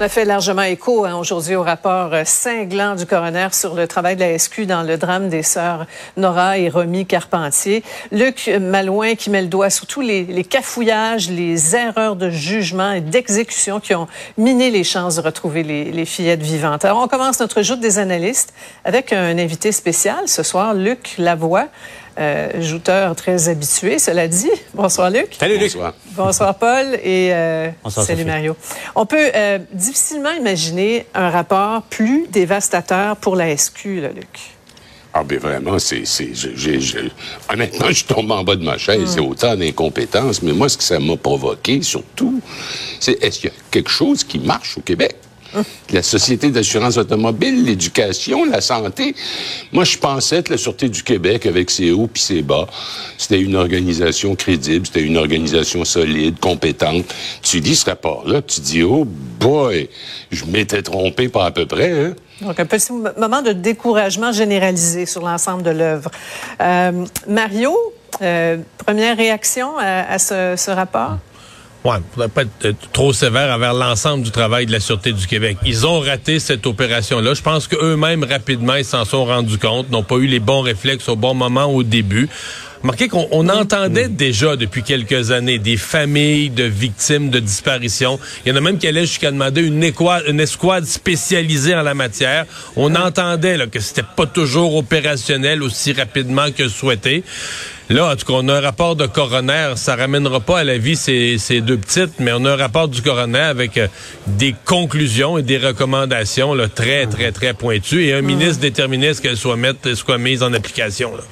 On a fait largement écho hein, aujourd'hui au rapport euh, cinglant du coroner sur le travail de la SQ dans le drame des sœurs Nora et Romy Carpentier. Luc Malouin qui met le doigt sur tous les, les cafouillages, les erreurs de jugement et d'exécution qui ont miné les chances de retrouver les, les fillettes vivantes. Alors, on commence notre joute des analystes avec un invité spécial ce soir, Luc Lavoie. Euh, jouteur très habitué, cela dit. Bonsoir Luc. Salut Luc. Bonsoir, Bonsoir Paul et euh, Bonsoir, salut Sophie. Mario. On peut euh, difficilement imaginer un rapport plus dévastateur pour la SQ, là, Luc. Ah, ben vraiment, c'est. c'est- je- je- je- honnêtement, je tombe en bas de ma chaise. C'est autant d'incompétence. Mais moi, ce que ça m'a provoqué, surtout, c'est est-ce qu'il y a quelque chose qui marche au Québec? La Société d'assurance automobile, l'éducation, la santé. Moi, je pensais que la Sûreté du Québec, avec ses hauts puis ses bas, c'était une organisation crédible, c'était une organisation solide, compétente. Tu lis ce rapport-là, tu dis, oh boy, je m'étais trompé pas à peu près, hein? Donc, un petit mo- moment de découragement généralisé sur l'ensemble de l'œuvre. Euh, Mario, euh, première réaction à, ce rapport? Ouais, faudrait pas être euh, trop sévère envers l'ensemble du travail de la Sûreté du Québec. Ils ont raté cette opération-là. Je pense qu'eux-mêmes, rapidement, ils s'en sont rendus compte, n'ont pas eu les bons réflexes au bon moment au début. Remarquez qu'on on entendait déjà depuis quelques années des familles de victimes de disparition. Il y en a même qui allaient jusqu'à demander une, une escouade spécialisée en la matière. On entendait là, que c'était pas toujours opérationnel aussi rapidement que souhaité. Là, en tout cas, on a un rapport de coroner. Ça ramènera pas à la vie ces, ces deux petites, mais on a un rapport du coroner avec euh, des conclusions et des recommandations là, très, très, très pointues et un ministre déterminé ce qu'elles soient, mettre, soient mises en application. Là.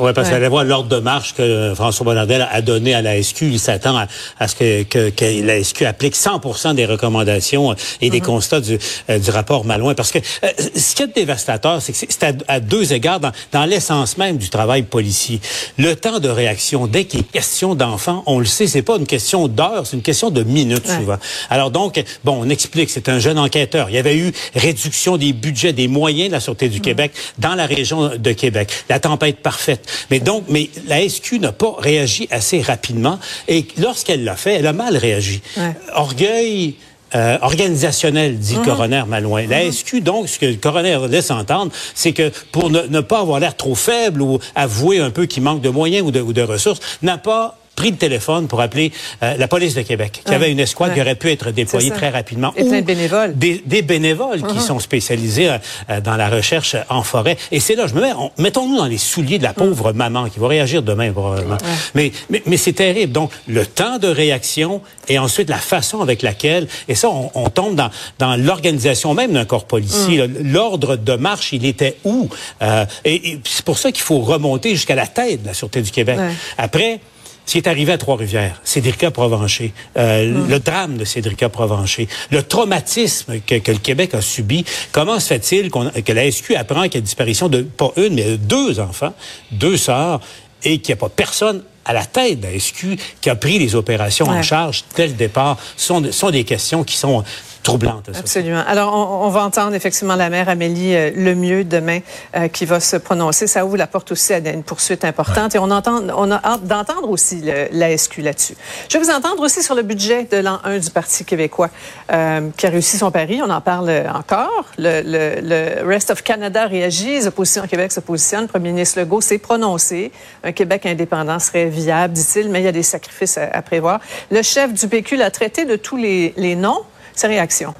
Oui, parce Ouais. qu'elle voir l'ordre de marche que François Bonnardel a donné à la SQ. Il s'attend à, à ce que, que, que la SQ applique 100 des recommandations euh, et des constats du, euh, du rapport Malouin. Parce que euh, ce qui est dévastateur, c'est que c'est- à, à deux égards dans, dans l'essence même du travail policier. Le temps de réaction, dès qu'il est question d'enfants, on le sait, c'est pas une question d'heures, c'est une question de minutes Ouais. souvent. Alors donc, bon, on explique, c'est un jeune enquêteur. Il y avait eu réduction des budgets, des moyens de la Sûreté du Québec dans la région de Québec. La tempête parfaite. Mais donc, mais la SQ n'a pas réagi assez rapidement. Et lorsqu'elle l'a fait, elle a mal réagi. Ouais. Orgueil. euh, organisationnel, dit le coroner Malouin. La SQ, donc, ce que le coroner laisse entendre, c'est que pour ne, ne pas avoir l'air trop faible ou avouer un peu qu'il manque de moyens ou de, ou de ressources, n'a pas pris le téléphone pour appeler euh, la police de Québec, qui Ouais. avait une escouade Ouais. qui aurait pu être déployée très rapidement. Et plein de bénévoles. Uh-huh. Des, des bénévoles qui sont spécialisés euh, euh, dans la recherche en forêt. Et c'est là, je me mets, on- mettons-nous dans les souliers de la pauvre maman qui va réagir demain probablement. Mais, mais, mais c'est terrible. Donc, le temps de réaction et ensuite la façon avec laquelle, et ça, on, on tombe dans, dans l'organisation même d'un corps policier. là. L'ordre de marche, il était où? Euh, et et c'est pour ça qu'il faut remonter jusqu'à la tête de la Sûreté du Québec. Après, ce qui est arrivé à Trois-Rivières, Cédrica Provencher, euh, le drame de Cédrica Provencher, le traumatisme que, que le Québec a subi, comment se fait-il qu'on- que la SQ apprend qu'il y a disparition de, pas une, mais de deux enfants, deux sœurs, et qu'il n'y a pas personne à la tête de la SQ qui a pris les opérations Ouais. en charge dès le départ, Ce sont, sont des questions qui sont troublantes. ça. Absolument. Alors, on, on va entendre effectivement la mère Amélie euh, Lemieux demain euh, qui va se prononcer. Ça ouvre la porte aussi à une poursuite importante. Et on, entend, on a hâte d'entendre aussi le- la SQ là-dessus. Je vais vous entendre aussi sur le budget de l'an 1 du Parti québécois euh, qui a réussi son pari. On en parle encore. Le, le, le Rest of Canada réagit. Les oppositions au Québec se positionnent. Le premier ministre Legault s'est prononcé. Un Québec indépendant serait viable, dit-il, mais il y a des sacrifices à, à prévoir. Le chef du PQ l'a traité de tous les, les noms. Ses réactions.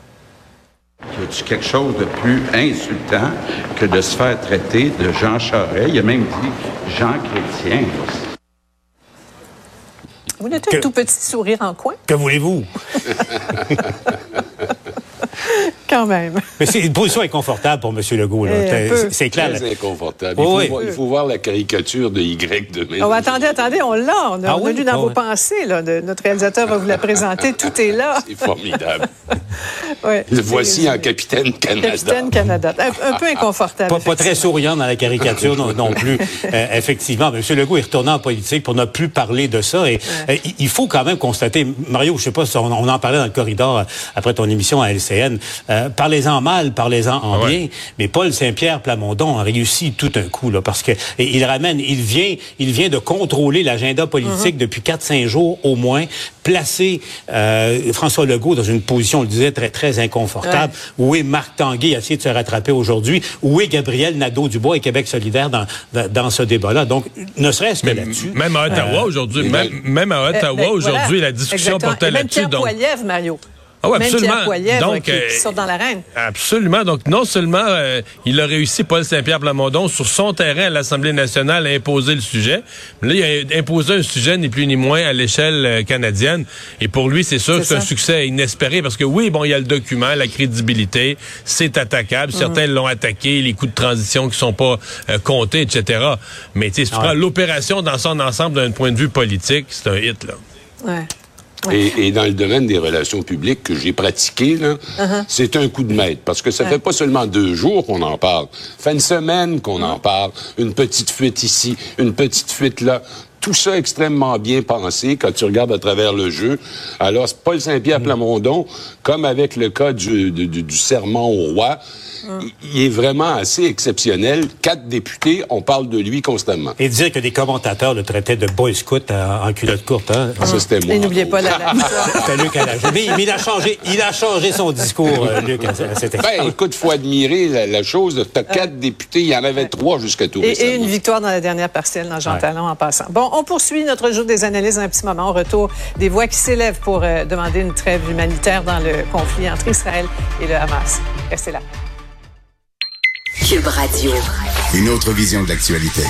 Y a-t-il quelque chose de plus insultant que de se faire traiter de Jean Charest? Il a même dit Jean Chrétien. Vous notez un tout petit sourire en coin, Que voulez-vous? quand même. Mais c'est une position inconfortable pour M. Legault. un C'est- clair. Très inconfortable. Il, faut oui. voir, il faut voir la caricature de Y demain. Oh, attendez, attendez, on l'a. On a, Ah on a oui? lu dans Ah vos pensées. Là, de- notre réalisateur va vous la présenter. Tout est là. C'est formidable. Ouais. Le voici en capitaine Canada. Capitaine Canada. Un, un peu inconfortable. Pas, pas très souriant dans la caricature non, non plus. Euh, effectivement, M. Legault est retourné en politique pour ne plus parler de ça. Et euh, il- faut quand même constater, Mario, je sais pas si on, on en parlait dans le corridor euh, après ton émission à LCN, euh, parlez-en mal, parlez-en en Ouais. bien. Mais Paul Saint-Pierre Plamondon a réussi tout un coup là, parce que et il ramène, il vient, il vient de contrôler l'agenda politique depuis 4-5 jours au moins, placer euh, François Legault dans une position, on le disait, très très inconfortable. Où est Marc Tanguay? À essayer de se rattraper aujourd'hui Où est Gabriel Nadeau-Dubois et Québec solidaire dans dans, dans ce débat-là? Donc, ne serait-ce que là-dessus. Même à Ottawa euh, aujourd'hui, même, même à Euh, Ottawa ben, aujourd'hui, voilà. la discussion Exactement. portait là-dessus. Pierre Donc, Poilievre, Mario. Ah ouais, même absolument. Pierre Donc, qui, euh, qui sort dans l'arène. Absolument. Donc, non seulement euh, il a réussi, Paul Saint-Pierre Plamondon, sur son terrain à l'Assemblée nationale à imposer le sujet, mais là, il a imposé un sujet ni plus ni moins à l'échelle euh, canadienne. Et pour lui, c'est sûr C'est que c'est un succès inespéré parce que oui, bon, il y a le document, la crédibilité, c'est attaquable. Mhm. Certains l'ont attaqué, les coups de transition qui sont pas euh, comptés, etc. Mais tu sais, si tu Ouais. prends l'opération dans son ensemble d'un point de vue politique, c'est un hit, là. Ouais. Et, et dans le domaine des relations publiques que j'ai pratiqué, là, Uh-huh. c'est un coup de maître. Parce que ça fait pas seulement deux jours qu'on en parle. Ça fait une semaine qu'on Uh-huh. en parle. Une petite fuite ici, une petite fuite là. Tout ça extrêmement bien pensé quand tu regardes à travers le jeu. Alors, c'est Paul Saint-Pierre Uh-huh. Plamondon, comme avec le cas du, du, du- du serment au roi, Uh-huh. il- est vraiment assez exceptionnel. Quatre députés, on parle de lui constamment. Et dire que des commentateurs le traitaient de boy scout en, en culotte courte. Hein? Ça, c'était moi. Et n'oubliez pas la, Luc à la mais, mais il a changé, il a changé son discours, euh, Luc, à, à cet effet. Ben, écoute, faut admirer la, la chose. T'as quatre députés, il y en avait trois jusqu'à tout Et, récemment. et une victoire dans la dernière partielle dans Jean Ouais. Talon en passant. Bon, on poursuit notre jour des analyses dans un petit moment. Au retour, des voix qui s'élèvent pour euh, demander une trêve humanitaire dans le conflit entre Israël et le Hamas. Restez là. Cube Radio. Une autre vision de l'actualité.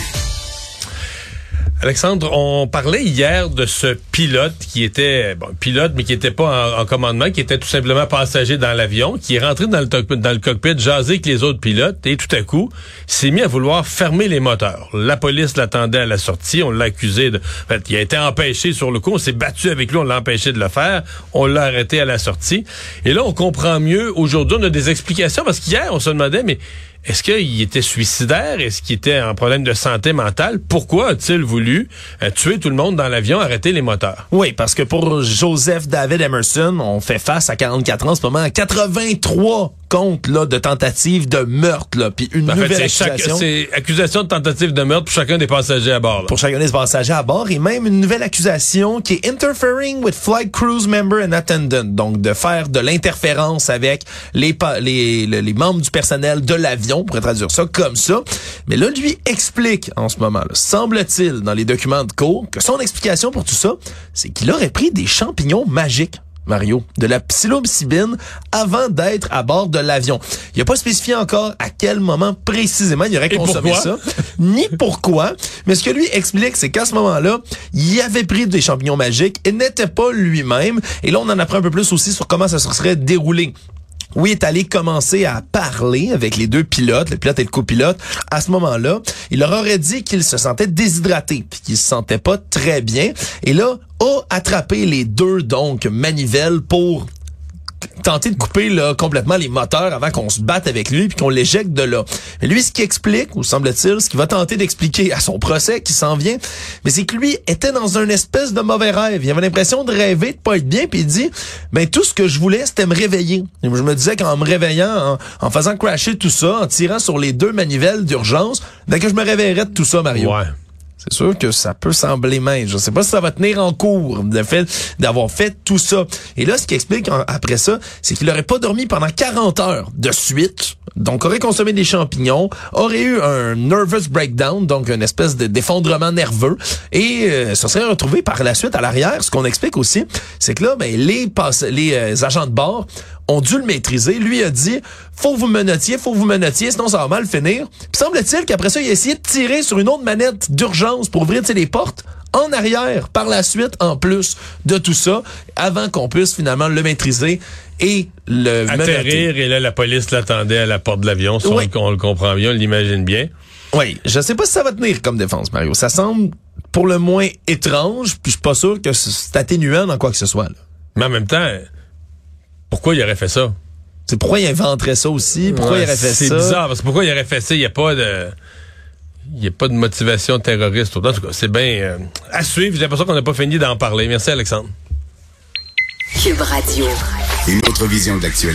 Alexandre, on parlait hier de ce pilote qui était, bon, pilote, mais qui n'était pas en, en commandement, qui était tout simplement passager dans l'avion, qui est rentré dans le, to- dans le cockpit, jasé avec les autres pilotes, et tout à coup, s'est mis à vouloir fermer les moteurs. La police l'attendait à la sortie, on l'a accusé de... En fait, il a été empêché sur le coup, on s'est battu avec lui, on l'a empêché de le faire, on l'a arrêté à la sortie. Et là, on comprend mieux, aujourd'hui, on a des explications, parce qu'hier, on se demandait, mais est-ce qu'il était suicidaire? Est-ce qu'il était en problème de santé mentale? Pourquoi a-t-il voulu euh, tuer tout le monde dans l'avion, arrêter les moteurs? Oui, parce que pour Joseph David Emerson, on fait face à 44 ans en ce moment, à 83 comptes là, de tentatives de meurtre, là, puis une Ben, en nouvelle accusation. c'est accusation de tentative de meurtre pour chacun des passagers à bord. là. pour chacun des passagers à bord et même une nouvelle accusation qui est interfering with flight cruise member and attendant donc de faire de l'interférence avec les, pa- les, les les membres du personnel de l'avion on pourrait traduire ça comme ça mais là lui explique en ce moment semble-t-il dans les documents de cours que son explication pour tout ça c'est qu'il aurait pris des champignons magiques Mario, de la psilocybine avant d'être à bord de l'avion. Il n'a pas spécifié encore à quel moment précisément il aurait Et consommé ça, ni pourquoi. Mais ce que lui explique, c'est qu'à ce moment-là, il avait pris des champignons magiques et n'était pas lui-même. Et là, on en apprend un peu plus aussi sur comment ça se serait déroulé. Oui, est allé commencer à parler avec les deux pilotes, le pilote et le copilote. À ce moment-là, il leur aurait dit qu'il se sentait déshydraté, puis qu'il se sentait pas très bien. Et là, a attrapé les deux donc manivelles pour tenter de couper là, complètement les moteurs avant qu'on se batte avec lui puis qu'on l'éjecte de là. Mais lui, ce qui explique, ou semble-t-il, ce qu'il va tenter d'expliquer à son procès qui s'en vient, mais c'est que lui était dans un espèce de mauvais rêve. Il avait l'impression de rêver, de pas être bien, puis il dit, ben tout ce que je voulais, c'était me réveiller. Je me disais qu'en me réveillant, en, faisant crasher tout ça, en tirant sur les deux manivelles d'urgence, ben que je me réveillerais de tout ça, Mario. C'est sûr que ça peut sembler mince. Je sais pas si ça va tenir en cours, le fait d'avoir fait tout ça. Et là, ce qui explique après ça, c'est qu'il aurait pas dormi pendant 40 heures de suite. Donc, aurait consommé des champignons, aurait eu un nervous breakdown, donc une espèce de- d'effondrement nerveux, et euh, se serait retrouvé par la suite à l'arrière. Ce qu'on explique aussi, c'est que là, ben, les, les euh, agents de bord ont dû le maîtriser. Lui a dit, faut que vous menotiez, faut que vous menotiez, sinon ça va mal finir. Puis semble-t-il qu'après ça, il a essayé de tirer sur une autre manette d'urgence pour ouvrir les portes en arrière, par la suite, en plus de tout ça, avant qu'on puisse finalement le maîtriser et le menotter. Atterrir, et là, la police l'attendait à la porte de l'avion. On Oui. le- on le comprend bien, on l'imagine bien. Oui, je sais pas si ça va tenir comme défense, Mario. Ça semble pour le moins étrange, puis je suis pas sûr que c'est atténuant dans quoi que ce soit. là. Mais en même temps, pourquoi il aurait fait ça? C'est pourquoi il inventerait ça aussi, pourquoi Ouais, il aurait fait ça? C'est bizarre, parce que pourquoi il aurait fait ça? Il n'y a pas de... Il n'y a pas de motivation terroriste. En tout cas, c'est bien euh, à suivre. J'ai l'impression qu'on n'a pas fini d'en parler. Merci, Alexandre. Cube Radio. Une autre vision de l'actualité.